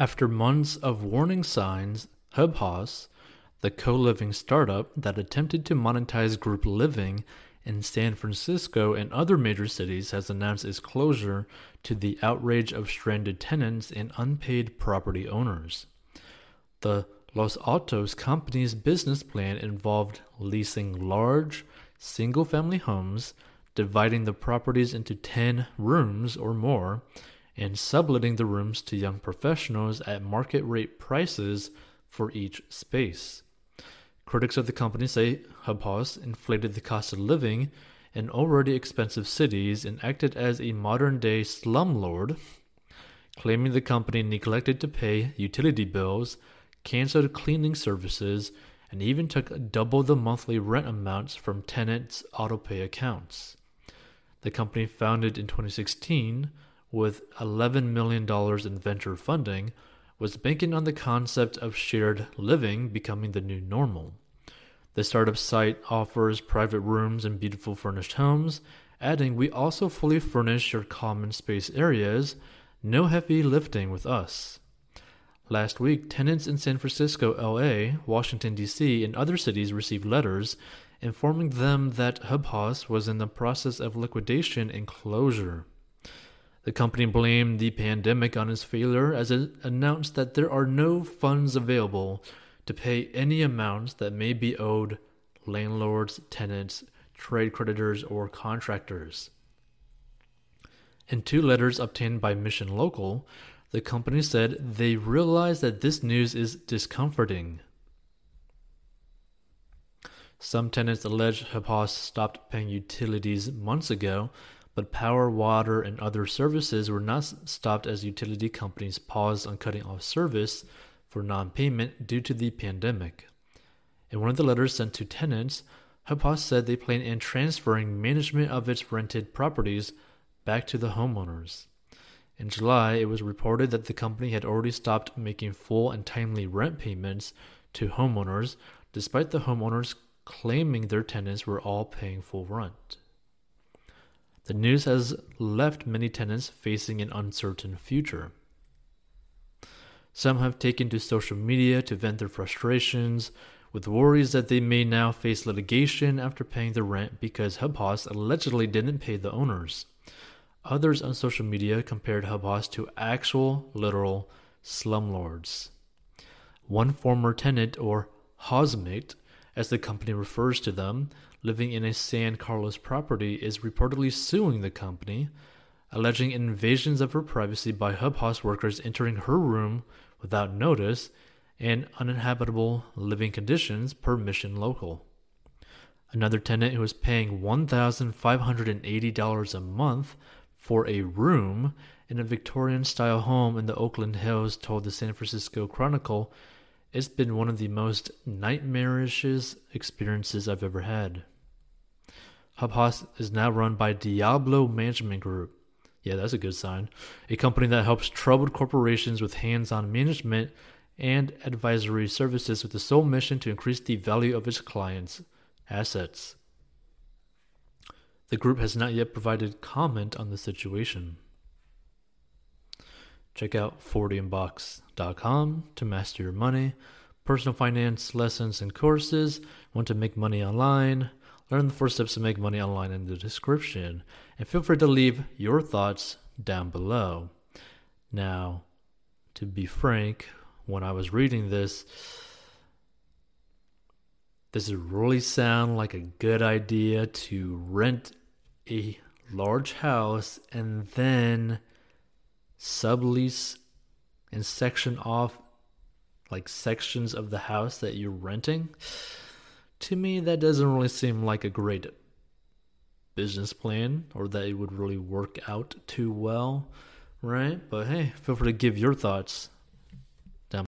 After months of warning signs, HubHaus, the co living startup that attempted to monetize group living in San Francisco and other major cities, has announced its closure to the outrage of stranded tenants and unpaid property owners. The Los Altos company's business plan involved leasing large, single family homes, dividing the properties into 10 rooms or more, and subletting the rooms to young professionals at market rate prices for each space. Critics of the company say HubHaus inflated the cost of living in already expensive cities and acted as a modern day slumlord, claiming the company neglected to pay utility bills, canceled cleaning services, and even took double the monthly rent amounts from tenants' autopay accounts. The company, founded in 2016 with $11 million in venture funding, was banking on the concept of shared living becoming the new normal. The startup site offers private rooms and beautiful furnished homes, adding, We also fully furnish your common space areas, no heavy lifting with us. Last week, tenants in San Francisco, LA, Washington, D.C., and other cities received letters informing them that HubHaus was in the process of liquidation and closure. The company blamed the pandemic on its failure as it announced that there are no funds available to pay any amounts that may be owed landlords, tenants, trade creditors, or contractors. In two letters obtained by Mission Local, the company said they realize that this news is discomforting. Some tenants allege HubHaus stopped paying utilities months ago, but power, water, and other services were not stopped as utility companies paused on cutting off service for non payment due to the pandemic. In one of the letters sent to tenants, HubHaus said they plan on transferring management of its rented properties back to the homeowners. In July, it was reported that the company had already stopped making full and timely rent payments to homeowners, despite the homeowners claiming their tenants were all paying full rent. The news has left many tenants facing an uncertain future. Some have taken to social media to vent their frustrations, with worries that they may now face litigation after paying the rent because HubHaus allegedly didn't pay the owners. Others on social media compared HubHaus to actual, literal slumlords. One former tenant, or housemate, as the company refers to them, living in a San Carlos property, is reportedly suing the company, alleging invasions of her privacy by HubHaus workers entering her room without notice and uninhabitable living conditions per mission local. Another tenant who was paying $1,580 a month for a room in a Victorian style home in the Oakland Hills told the San Francisco Chronicle, It's been one of the most nightmarish experiences I've ever had. HubHaus is now run by Diablo Management Group. Yeah, that's a good sign. A company that helps troubled corporations with hands on management and advisory services with the sole mission to increase the value of its clients' assets. The group has not yet provided comment on the situation. Check out 40inbox.com to master your money, personal finance lessons and courses. Want to make money online? Learn the four steps to make money online in the description. And feel free to leave your thoughts down below. Now, to be frank, when I was reading this, does it really sound like a good idea to rent a large house and then sublease and section off like sections of the house that you're renting, to me that doesn't really seem like a great business plan or that it would really work out too well, right? But hey, feel free to give your thoughts